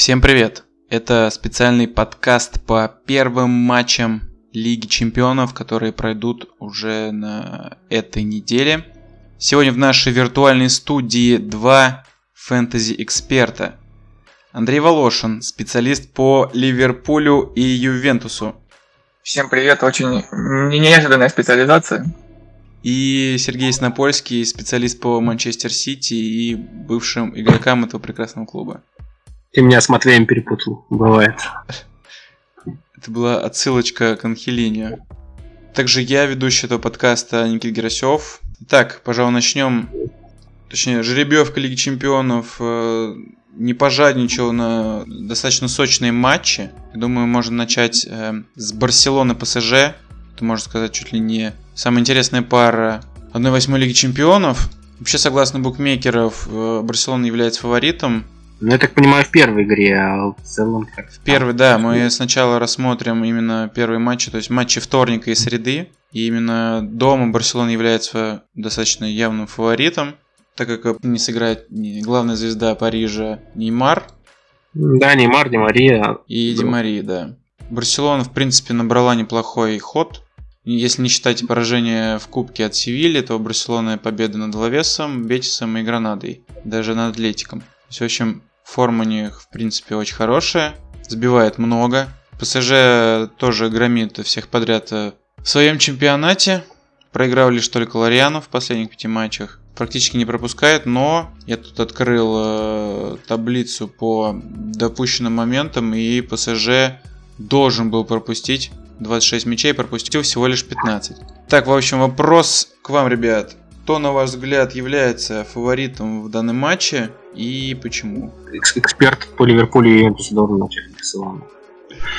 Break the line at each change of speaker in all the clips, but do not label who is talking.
Всем привет! Это специальный подкаст по первым матчам Лиги Чемпионов, которые пройдут уже на этой неделе. Сегодня в нашей виртуальной студии два фэнтези-эксперта. Андрей Волошин, специалист по Ливерпулю и Ювентусу.
Всем привет, очень неожиданная специализация.
И Сергей Снопольский, специалист по Манчестер Сити и бывшим игрокам этого прекрасного клуба.
Ты меня с Матвеем перепутал, бывает.
Это была отсылочка к Анхелине. Также я, ведущий этого подкаста Никит Герасев. Итак, пожалуй, начнем. Точнее, жеребьевка Лиги Чемпионов э, не пожадничал на достаточно сочные матчи. Думаю, можно начать э, с Барселоны ПСЖ. Это, можно сказать, чуть ли не самая интересная пара 1-8 Лиги Чемпионов. Вообще, согласно букмекеров, э, Барселона является фаворитом.
Ну, я так понимаю, в первой игре, а в целом как
В первой, да, мы сначала рассмотрим именно первые матчи, то есть матчи вторника и среды. И именно дома Барселона является достаточно явным фаворитом, так как не сыграет главная звезда Парижа Неймар.
Да, Неймар, Ди Мария.
И Ди Мария, да. Барселона, в принципе, набрала неплохой ход. Если не считать поражение в Кубке от Севильи, то Барселона победа над Лавесом, Бетисом и Гранадой, даже над Атлетиком. То есть, в общем, Форма у них, в принципе, очень хорошая. Сбивает много. ПСЖ тоже громит всех подряд э, в своем чемпионате. Проиграл лишь только Лориану в последних пяти матчах. Практически не пропускает, но я тут открыл э, таблицу по допущенным моментам, и ПСЖ должен был пропустить 26 мячей, пропустил всего лишь 15. Так, в общем, вопрос к вам, ребят. Кто, на ваш взгляд, является фаворитом в данном матче и почему?
Эксперт по Ливерпулю и Ювентусу должен начать.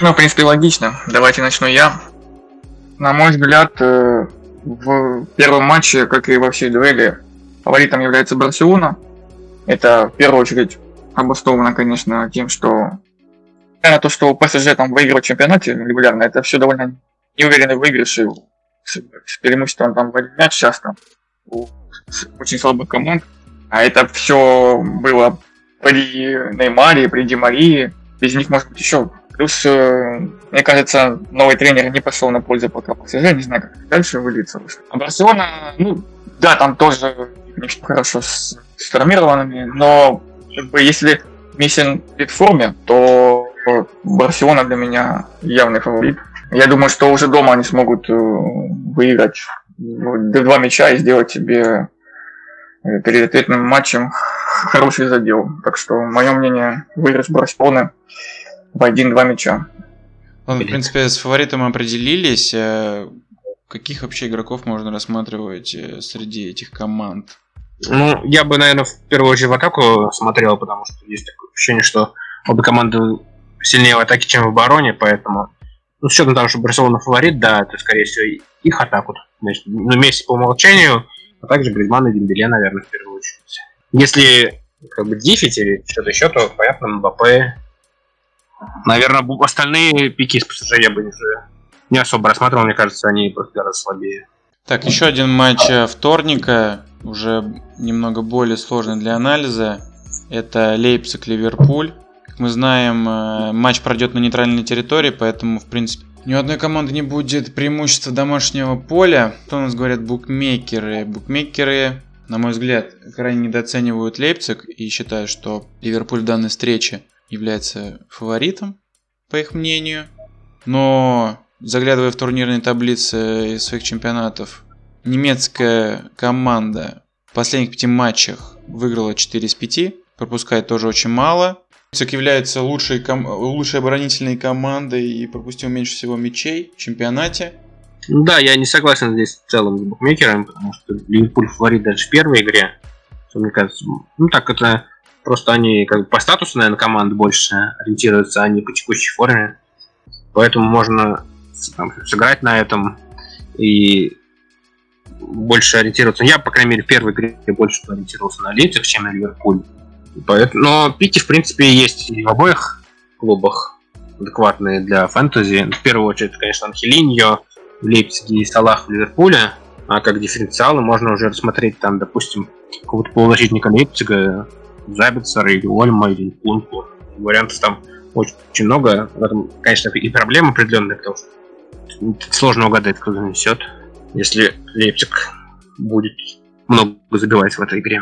Ну, в принципе, логично. Давайте начну я. На мой взгляд, э, в первом матче, как и во всей дуэли, фаворитом является Барселона. Это в первую очередь обосновано, конечно, тем, что наверное, то, что ПСЖ там выигрывает в чемпионате регулярно, это все довольно неуверенные выигрыши с, с преимуществом там в один мяч часто у очень слабых команд. А это все было при Неймаре, при Ди Марии. Без них, может быть, еще. Плюс, э, мне кажется, новый тренер не пошел на пользу пока ПСЖ. Не знаю, как дальше выльется. А Барселона, ну, да, там тоже не хорошо сформированными, но как бы, если Мессин в форме, то Барселона для меня явный фаворит. Я думаю, что уже дома они смогут э, выиграть два мяча и сделать себе Э, перед ответным матчем хороший задел. Так что, мое мнение, выигрыш Барселоны в 1-2 мяча.
Ну, в принципе, с фаворитом определились. Э, каких вообще игроков можно рассматривать э, среди этих команд?
Ну, я бы, наверное, в первую очередь в атаку смотрел, потому что есть такое ощущение, что обе команды сильнее в атаке, чем в обороне, поэтому ну, с учетом того, что Барселона фаворит, да, то, скорее всего, их атаку. Значит, ну, Месси по умолчанию а также Гризман и Дембеле, наверное, в первую очередь. Если как бы дефить или что-то еще, то, понятно, Мбаппе. Наверное, остальные пики с ПСЖ я бы уже не особо рассматривал, мне кажется, они просто гораздо слабее.
Так, еще один матч э, вторника, уже немного более сложный для анализа. Это Лейпциг-Ливерпуль. Как мы знаем, э, матч пройдет на нейтральной территории, поэтому, в принципе, ни у одной команды не будет преимущества домашнего поля. Что у нас говорят букмекеры? Букмекеры, на мой взгляд, крайне недооценивают Лейпциг и считают, что Ливерпуль в данной встрече является фаворитом, по их мнению. Но, заглядывая в турнирные таблицы своих чемпионатов, немецкая команда в последних пяти матчах выиграла 4 из 5, пропускает тоже очень мало. Цик является лучшей, ком- лучшей оборонительной командой и пропустил меньше всего мячей в чемпионате.
Да, я не согласен здесь в целом с букмекерами, потому что Ливерпуль фаворит даже в первой игре. Мне кажется, ну так это просто они как бы по статусу, наверное, команды больше ориентируются, а не по текущей форме. Поэтому можно там, сыграть на этом и больше ориентироваться. Я, по крайней мере, в первой игре больше ориентировался на Лейпциг, чем на Ливерпуль. Но пики, в принципе, есть и в обоих клубах адекватные для фэнтези. В первую очередь, конечно, Анхелиньо в Лейпциге и Салах в Ливерпуле. А как дифференциалы можно уже рассмотреть там, допустим, какого-то полузащитника Лейпцига, Забицера или Ольма или Кунку. Вариантов там очень, очень много. В этом, конечно, и проблемы определенные, потому что сложно угадать, кто занесет, если Лейпциг будет много забивать в этой игре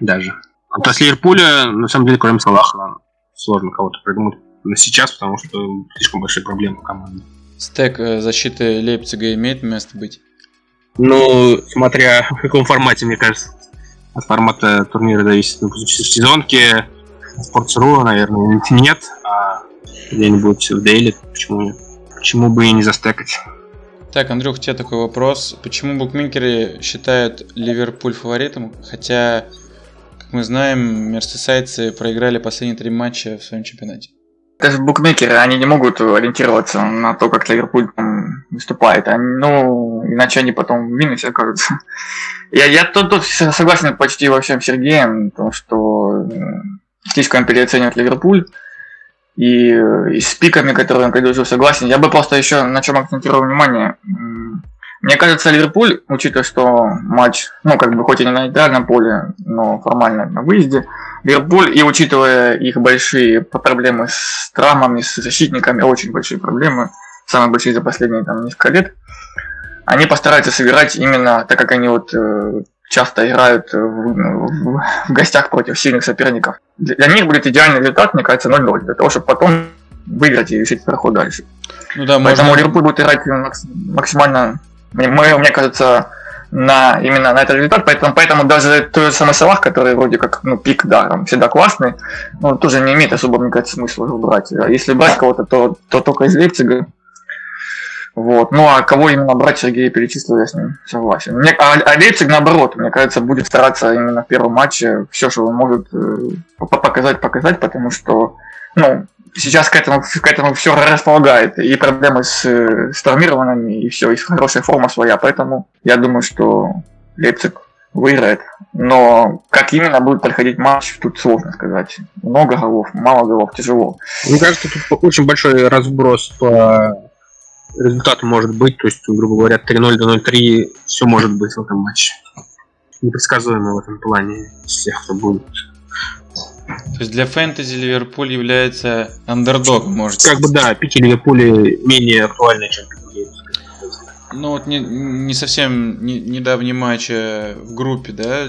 даже. А после Ливерпуля, на самом деле, кроме Салаха, сложно кого-то придумать на сейчас, потому что слишком большие проблемы у команды.
Стек э, защиты Лейпцига имеет место быть?
Ну, смотря в каком формате, мне кажется. От формата турнира зависит. Ну, в сезонке Sports.ru, наверное, нет, а где-нибудь в Дейли, почему, почему бы и не застекать.
Так, Андрюх, у тебя такой вопрос. Почему букмекеры считают Ливерпуль фаворитом, хотя, как мы знаем, мерсисайцы проиграли последние три матча в своем чемпионате?
Даже букмекеры, они не могут ориентироваться на то, как Ливерпуль там выступает. Они, ну, иначе они потом в минусе окажутся. Я, я тут, тут согласен почти во всем Сергеем, потому что слишком переоценивает Ливерпуль. И, и с пиками, которые он предложил, согласен. Я бы просто еще на чем акцентировал внимание. Мне кажется, Ливерпуль, учитывая, что матч, ну, как бы, хоть и не на нейтральном поле, но формально на выезде, Ливерпуль, и учитывая их большие проблемы с травмами, с защитниками, очень большие проблемы, самые большие за последние там несколько лет, они постараются сыграть именно так, как они вот э, часто играют в, в, в гостях против сильных соперников. Для них будет идеальный результат, мне кажется, 0-0, для того, чтобы потом выиграть и решить проход дальше. Ну да, Поэтому можно... Ливерпуль будет играть максимально, мы, мне кажется, на именно на этот результат, поэтому, поэтому даже тот же самый Салах, который вроде как ну, пик, да, там всегда классный, но тоже не имеет особо, мне кажется, смысла брать. А если брать кого-то, то, то только из Лейпцига, вот. Ну а кого именно брать, Сергей перечислил, я с ним согласен. Мне, а, а Лейпциг, наоборот, мне кажется, будет стараться именно в первом матче все, что он может э, показать, показать, потому что, ну, сейчас к этому, к этому все располагает. И проблемы с, с травмированными, и все, и хорошая форма своя. Поэтому я думаю, что Лейпциг выиграет. Но как именно будет проходить матч, тут сложно сказать. Много голов, мало голов, тяжело.
Мне кажется, тут очень большой разброс по результат может быть, то есть, грубо говоря, 3-0 до 0-3, все может быть в этом матче. Непредсказуемо в этом плане всех, кто будет.
То есть для фэнтези Ливерпуль является андердогом, может
Как бы да, пики Ливерпуля менее актуальны, чем пики
Ну вот не, не совсем не, недавний матч э, в группе, да,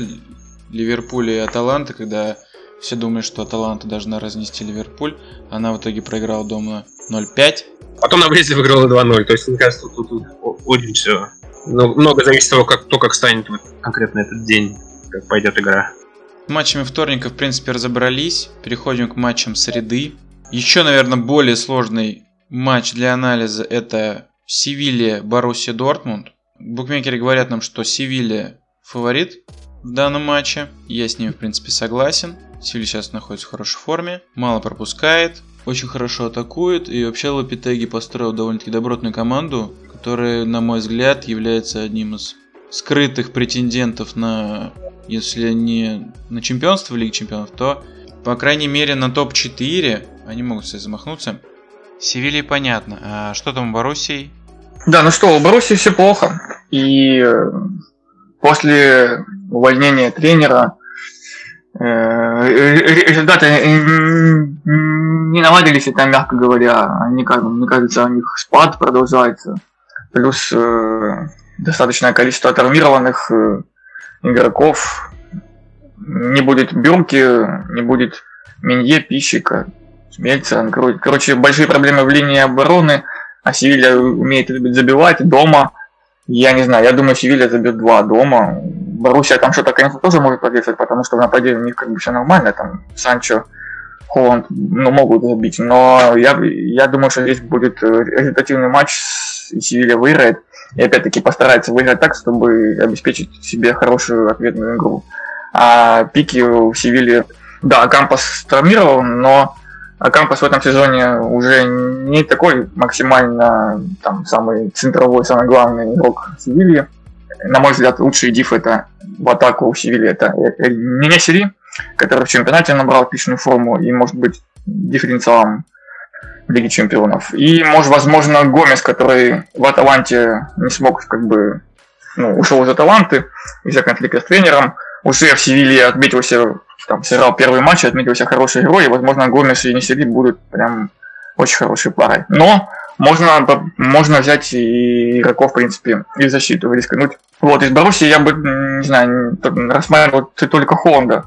Ливерпуль и Аталанта, когда все думали, что Аталанта должна разнести Ливерпуль. Она в итоге проиграла дома 0-5.
Потом на выезде выиграла 2-0. То есть, мне кажется, тут, тут очень все. Но много зависит от того, как, то, как станет вот конкретно этот день, как пойдет игра.
Матчами вторника, в принципе, разобрались. Переходим к матчам среды. Еще, наверное, более сложный матч для анализа это Севилья Боруссия Дортмунд. Букмекеры говорят нам, что Севилья фаворит в данном матче. Я с ними, в принципе, согласен. Севилья сейчас находится в хорошей форме, мало пропускает, очень хорошо атакует, и вообще Лапитеги построил довольно-таки добротную команду, которая, на мой взгляд, является одним из скрытых претендентов на, если не на чемпионство Лиги Чемпионов, то, по крайней мере, на топ-4 они могут себе замахнуться. Севилье понятно. А что там у Боруссии?
Да, ну что, у Боруссии все плохо. И э, после увольнения тренера Э, результаты не наладились, это мягко говоря. Они, мне кажется, у них спад продолжается. Плюс э, достаточное количество травмированных э, игроков. Не будет Бюрки, не будет Минье, Пищика, Смельца. Короче, большие проблемы в линии обороны. А Севилья умеет забивать дома. Я не знаю, я думаю, Севилья забьет два дома. Боруссия там что-то, конечно, тоже может подвесить, потому что в нападении у них как бы все нормально, там Санчо, Холланд, ну, могут забить, но я, я думаю, что здесь будет э, результативный матч, и Севилья выиграет, и опять-таки постарается выиграть так, чтобы обеспечить себе хорошую ответную игру. А пики в Севилье, да, Кампас травмирован, но Кампас в этом сезоне уже не такой максимально там самый центровой, самый главный игрок Севильи на мой взгляд, лучший диф это в атаку у Севильи. Это Ненесери, который в чемпионате набрал отличную форму и может быть дифференциалом в Лиге Чемпионов. И, может, возможно, Гомес, который в Аталанте не смог, как бы, ну, ушел из Аталанты из-за конфликта с тренером. уже в Севилье отметился, там, сыграл первый матч, отметился хороший игрой, и, возможно, Гомес и Несери будут прям очень хорошей парой. Но можно, можно взять и игроков, в принципе, и защиту рискнуть. Вот, из Баруси я бы, не знаю, рассматривал только Хонда.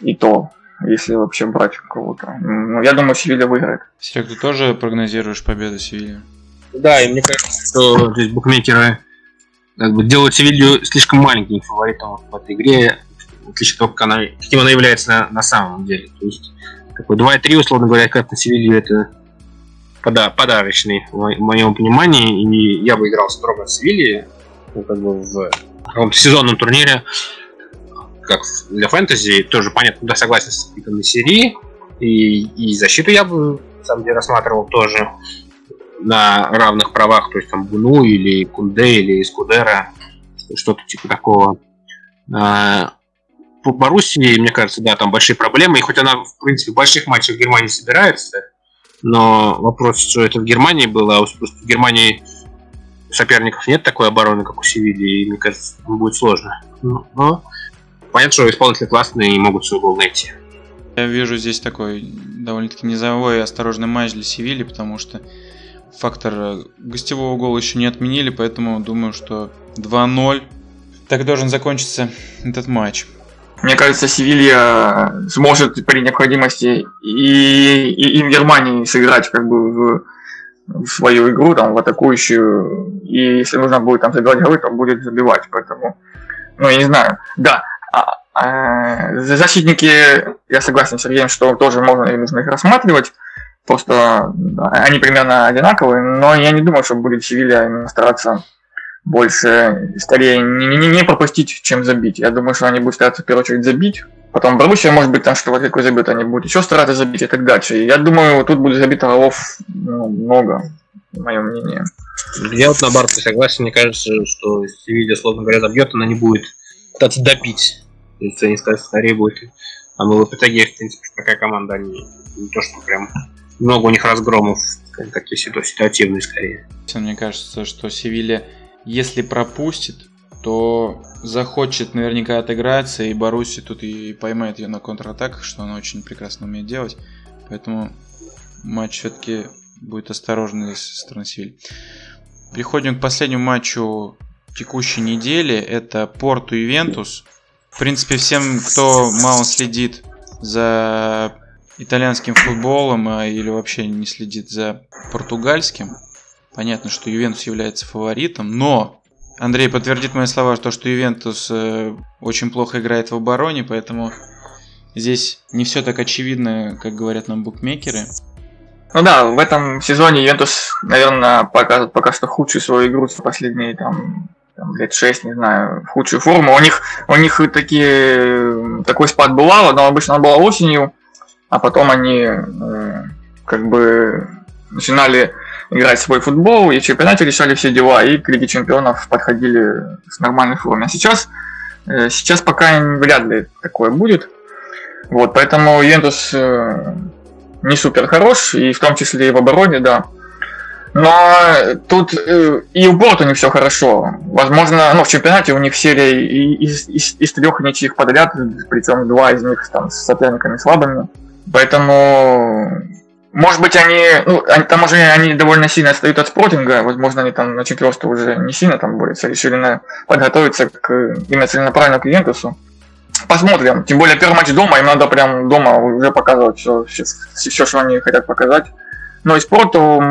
И то, если вообще брать кого-то. Ну, я думаю, Севилья выиграет.
Серег, ты тоже прогнозируешь победу Севильи?
Да, и мне кажется, что здесь букмекеры как бы делают Севилью слишком маленьким фаворитом в этой игре, отлично того, как она, каким она является на, на самом деле. То есть, какой 2-3, условно говоря, как на Севилью это пода подарочный в моем понимании, и я бы играл строго в Севилье, ну, как бы в каком-то сезонном турнире, как для фэнтези, тоже понятно, да, согласен с на серии, и, и защиту я бы, на самом деле, рассматривал тоже на равных правах, то есть там Буну или Кунде или Скудера, что-то типа такого. А, по Боруссии, мне кажется, да, там большие проблемы, и хоть она, в принципе, в больших матчах в Германии собирается, но вопрос, что это в Германии было, а в Германии соперников нет такой обороны, как у Севильи, и мне кажется, будет сложно. Но понятно, что исполнители классные и могут свой гол найти.
Я вижу здесь такой довольно-таки низовой и осторожный матч для Севильи, потому что фактор э, гостевого гола еще не отменили, поэтому думаю, что 2-0 так должен закончиться этот матч.
Мне кажется, Севилья сможет при необходимости и, и, и в Германии сыграть как бы в, в свою игру, там, в атакующую, и если нужно будет там забивать голы, то будет забивать, поэтому, ну, я не знаю. Да, защитники, я согласен с Сергеем, что тоже можно и нужно их рассматривать, просто они примерно одинаковые, но я не думаю, что будет Севилья стараться больше, скорее, не, не, не пропустить, чем забить. Я думаю, что они будут стараться в первую очередь забить. Потом Боруссия, может быть, там что-то какой забьет, они будут еще стараться забить и так дальше. Я думаю, тут будет забито голов ну, много, мое мнение.
Я вот наоборот согласен, мне кажется, что Севилья, словно говоря, забьет, она не будет пытаться добить. То есть они скорее будет. А мы в итоге, в принципе, такая команда, они не то, что прям много у них разгромов, такие ситуативные скорее.
Мне кажется, что Севилья если пропустит, то захочет наверняка отыграться, и Баруси тут и поймает ее на контратаках, что она очень прекрасно умеет делать. Поэтому матч все-таки будет осторожный со стороны Севиль. Переходим к последнему матчу текущей недели. Это Порту Ювентус. В принципе, всем, кто мало следит за итальянским футболом а, или вообще не следит за португальским, Понятно, что Ювентус является фаворитом, но Андрей подтвердит мои слова, то, что Ювентус э, очень плохо играет в обороне, поэтому здесь не все так очевидно, как говорят нам букмекеры.
Ну да, в этом сезоне Ювентус, наверное, показывает пока что худшую свою игру за последние там, там лет 6, не знаю, в худшую форму. У них, у них такие, такой спад бывало, но обычно он был осенью, а потом они э, как бы начинали играть свой футбол, и в чемпионате решали все дела, и к Лиге Чемпионов подходили с нормальной формой. А сейчас, э, сейчас пока вряд ли такое будет. Вот, поэтому Ювентус э, не супер хорош, и в том числе и в обороне, да. Но тут э, и у Порту не все хорошо. Возможно, ну, в чемпионате у них серия из, из, из трех ничьих подряд, причем два из них там с соперниками слабыми. Поэтому может быть, они, ну, они, там уже они довольно сильно отстают от спортинга, возможно, они там на четверсту уже не сильно там борются, решили на, подготовиться к именно целенаправленно к Ювентусу. Посмотрим. Тем более первый матч дома, им надо прям дома уже показывать все, все, все что они хотят показать. Но из Порту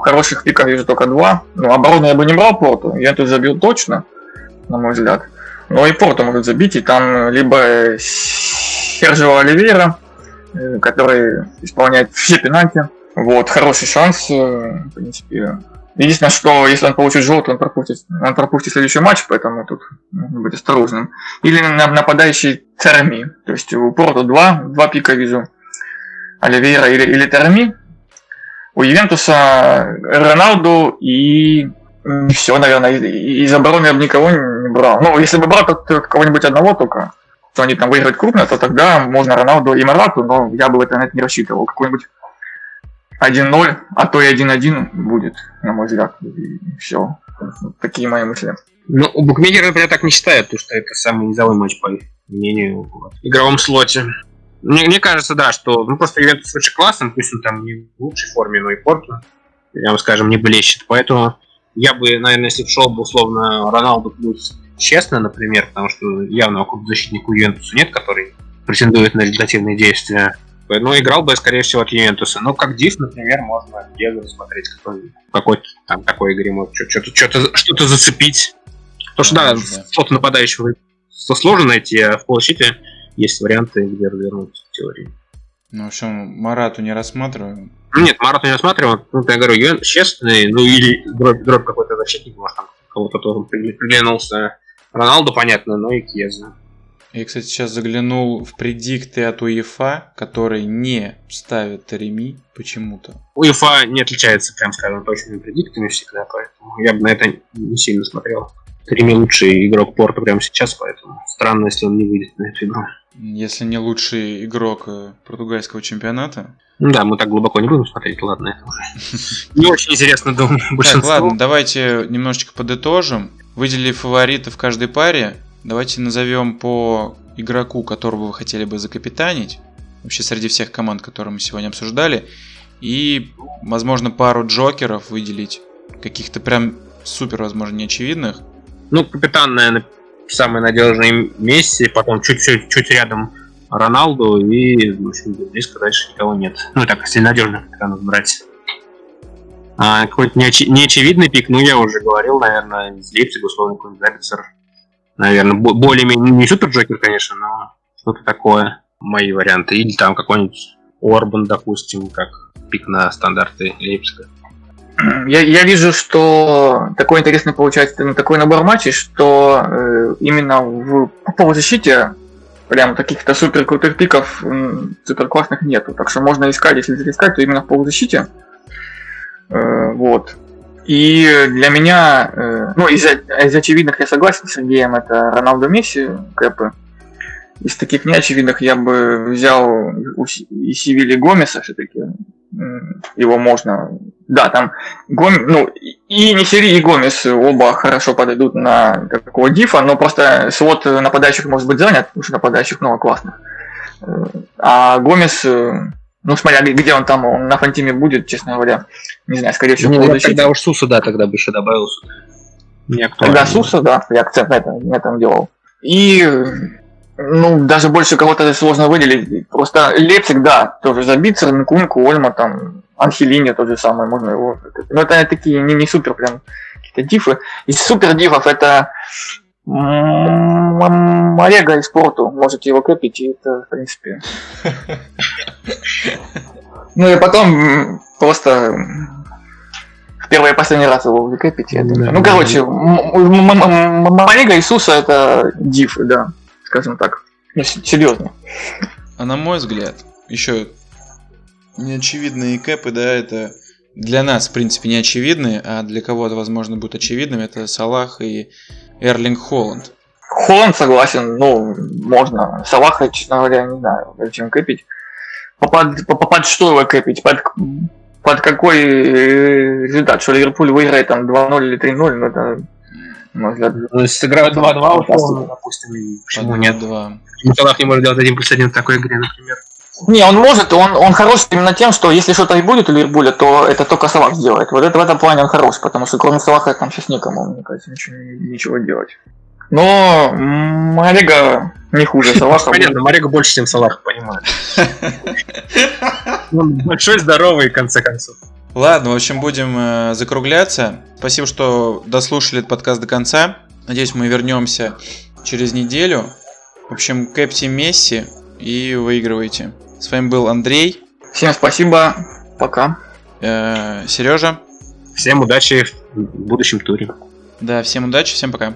хороших пиков вижу только два. Ну, оборону я бы не брал Порту, я тут забил точно, на мой взгляд. Но и Порту может забить, и там либо Сержио Оливейра, Э, который исполняет все пенальти. Вот, хороший шанс, э, в принципе. Единственное, что если он получит желтый, он пропустит, он пропустит следующий матч, поэтому тут нужно быть осторожным. Или нападающий Терми. То есть у Порту два, два пика вижу. Оливейра или, или Терми. У Ювентуса Роналду и все, наверное, из обороны я бы никого не брал. Ну, если бы брал, то кого-нибудь одного только что они там выиграют крупно, то тогда можно Роналду и Марату, но я бы в это не рассчитывал. Какой-нибудь 1-0, а то и 1-1 будет, на мой взгляд. И все. Такие мои мысли.
Ну, букмекеры, например, так не считают, потому что это самый низовой матч по их мнению, в игровом слоте. Мне, мне кажется, да, что ну, просто Ювентус очень классный, пусть он там не в лучшей форме, но и Порту, прямо скажем, не блещет. Поэтому я бы, наверное, если шел бы условно Роналду плюс честно, например, потому что явно около защитника Ювентуса нет, который претендует на результативные действия. Ну, играл бы, скорее всего, от Ювентуса. Но как диф, например, можно Диего смотреть, какой, какой-то там такой игре может что-то, что-то, что-то зацепить. Потому что, да, что-то нападающего сложно найти, а в ползащите есть варианты, где развернуть в теории.
Ну, в общем, Марату не рассматриваем.
Ну, Нет, Марат не рассматривал. Ну, я говорю, Ювен честный, ну или дробь, дробь какой-то защитник, может, там кого-то тоже при- приглянулся. Роналду, понятно, но и Кьеза.
Я, кстати, сейчас заглянул в предикты от УЕФА, которые не ставят Реми почему-то.
УЕФА не отличается, прям скажем, точными предиктами всегда, поэтому я бы на это не сильно смотрел. Реми лучший игрок Порта прямо сейчас, поэтому странно, если он не выйдет на эту игру.
Если не лучший игрок э, португальского чемпионата.
Ну да, мы так глубоко не будем смотреть, ладно, это уже не очень интересно, думаю,
Так,
большинству.
ладно, давайте немножечко подытожим. Выделили фаворита в каждой паре. Давайте назовем по игроку, которого вы хотели бы закапитанить. Вообще среди всех команд, которые мы сегодня обсуждали. И, возможно, пару джокеров выделить. Каких-то прям супер, возможно, неочевидных.
Ну, капитан, наверное, самый надежный Месси, потом чуть-чуть чуть рядом Роналду и, в общем, близко дальше никого нет. Ну, так, если надежных капитанов брать. А какой-то неочи- неочевидный пик, ну, я уже говорил, наверное, из Лейпцига, условно, какой-нибудь Забицер. Наверное, бо- более-менее, не супер Джокер, конечно, но что-то такое. Мои варианты. Или там какой-нибудь Орбан, допустим, как пик на стандарты Лейпцига.
Я, я вижу, что такой интересный получается такой набор матчей, что э, именно в по полузащите прям каких-то супер крутых пиков, супер классных нету. Так что можно искать, если искать, то именно в полузащите. Э, вот. И для меня, э, ну, из, из очевидных я согласен с Сергеем, это Роналдо Месси, Кэпы. Из таких неочевидных я бы взял и Сивили Гомеса все-таки. Его можно да, там Гом... ну, и- Несери, и Гомес оба хорошо подойдут на такого дифа, но просто свод нападающих может быть занят, потому что нападающих много классных. А Гомес, э, ну, смотря где он там, он на фантиме будет, честно говоря, не знаю, скорее всего, полузащите.
тогда уж Суса, да, тогда бы еще добавил. Не.
Тогда Суса, да, я акцент на этом, на этом делал. И ну, даже больше кого-то сложно выделить. Просто Лепсик, да, тоже Забицер, Нкунку, Ольма, там, Анхелини тот же самый, можно его... Но это такие не, не супер прям какие-то дифы. Из супер дифов это м, м, Олега из спорту, можете его копить, и это, в принципе... Ну и потом просто в первый и последний раз его выкопите. это-
Да,
ну, короче, м- м- м- м- Олега Иисуса это дифы, да, скажем так. Ну, серьезно.
А на мой взгляд, еще неочевидные кэпы, да, это для нас, в принципе, не очевидные, а для кого-то, возможно, будут очевидными, это Салах и Эрлинг Холланд.
Холланд согласен, ну, можно. Салаха, честно говоря, не знаю, зачем копить. По- Под, по- под что его копить? Под, под какой э, результат? Что Ливерпуль выиграет там 2-0 или 3-0? Ну, это, на взгляд,
Ну, сыграют 2-2, условно,
Фантастика.
допустим, и почему нет?
Два.
Почему Салах не может делать 1 плюс 1 в такой игре, например?
Не, он может, он, он хорош именно тем, что если что-то и будет у Ливерпуля, то это только Салах сделает. Вот это в этом плане он хорош, потому что кроме Салаха там сейчас некому, мне кажется, ничего, ничего делать. Но м, Олега не хуже Салаха.
Понятно, Марега больше, чем Салах, понимаю. Он большой, здоровый, в конце концов.
Ладно, в общем, будем э, закругляться. Спасибо, что дослушали этот подкаст до конца. Надеюсь, мы вернемся через неделю. В общем, кэпти Месси и выигрывайте. С вами был Андрей,
Всем спасибо, пока.
э, Сережа.
Всем удачи в будущем туре.
Да, всем удачи, всем пока.